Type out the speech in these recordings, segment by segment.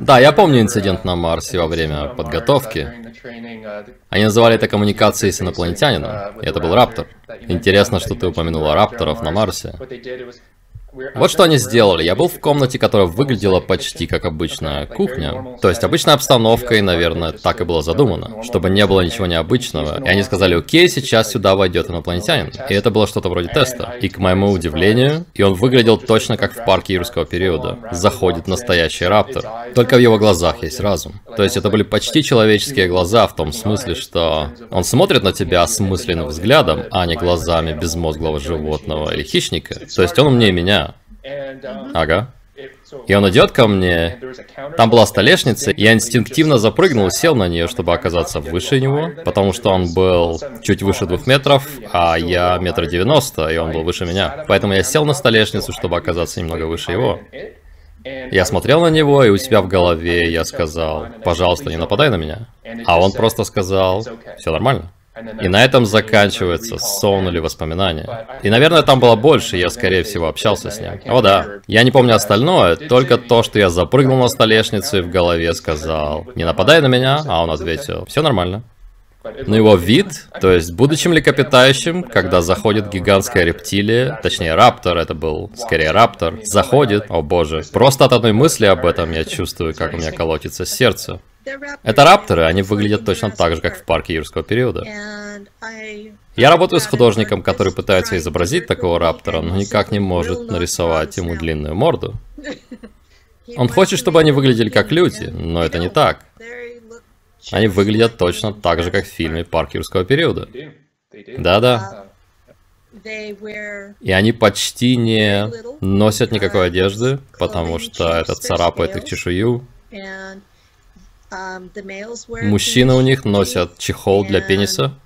Да, я помню инцидент на Марсе во время подготовки. Они называли это коммуникацией с инопланетянином, и это был Раптор. Интересно, что ты упомянула Рапторов на Марсе. Вот что они сделали. Я был в комнате, которая выглядела почти как обычная кухня. То есть обычная обстановка, и, наверное, так и было задумано. Чтобы не было ничего необычного. И они сказали, окей, сейчас сюда войдет инопланетянин. И это было что-то вроде теста. И к моему удивлению, и он выглядел точно как в парке юрского периода. Заходит настоящий раптор. Только в его глазах есть разум. То есть это были почти человеческие глаза в том смысле, что он смотрит на тебя осмысленным взглядом, а не глазами безмозглого животного или хищника. То есть он умнее меня. Ага. И он идет ко мне, там была столешница, я инстинктивно запрыгнул, сел на нее, чтобы оказаться выше него, потому что он был чуть выше двух метров, а я метр девяносто, и он был выше меня. Поэтому я сел на столешницу, чтобы оказаться немного выше его. Я смотрел на него, и у себя в голове я сказал, пожалуйста, не нападай на меня. А он просто сказал, все нормально. И на этом заканчивается сон или воспоминания. И, наверное, там было больше, я, скорее всего, общался с ним. О да. Я не помню остальное, только то, что я запрыгнул на столешницу и в голове сказал, не нападай на меня, а он ответил, все нормально. Но его вид, то есть будучи млекопитающим, когда заходит гигантская рептилия, точнее раптор, это был скорее раптор, заходит, о боже, просто от одной мысли об этом я чувствую, как у меня колотится сердце. Это рапторы, они выглядят точно так же, как в парке юрского периода. Я работаю с художником, который пытается изобразить такого раптора, но никак не может нарисовать ему длинную морду. Он хочет, чтобы они выглядели как люди, но это не так. Они выглядят точно так же, как в фильме «Парк юрского периода». Да-да. И они почти не носят никакой одежды, потому что это царапает их чешую. Um, Мужчины у них носят чехол для пениса,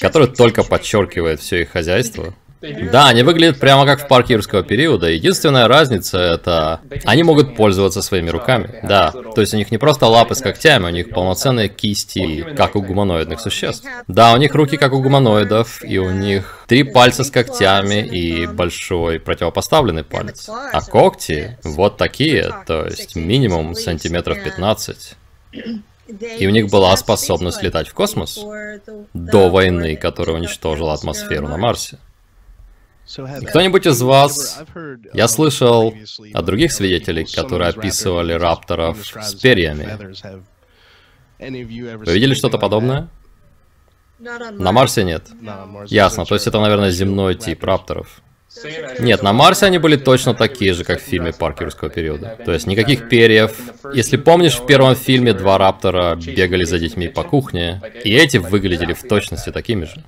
который только подчеркивает все их хозяйство. Да, они выглядят прямо как в парке юрского периода. Единственная разница это... Они могут пользоваться своими руками. Да, то есть у них не просто лапы с когтями, у них полноценные кисти, как у гуманоидных существ. Да, у них руки как у гуманоидов, и у них три пальца с когтями и большой противопоставленный палец. А когти вот такие, то есть минимум сантиметров 15. И у них была способность летать в космос до войны, которая уничтожила атмосферу на Марсе. Кто-нибудь из вас... Я слышал от других свидетелей, которые описывали рапторов с перьями. Вы видели что-то подобное? На Марсе нет. Ясно, то есть это, наверное, земной тип рапторов. Нет, на Марсе они были точно такие же, как в фильме «Парк юрского периода». То есть никаких перьев. Если помнишь, в первом фильме два раптора бегали за детьми по кухне, и эти выглядели в точности такими же.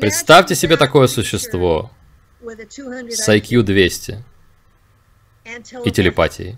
Представьте себе такое существо, с IQ 200 и телепатией.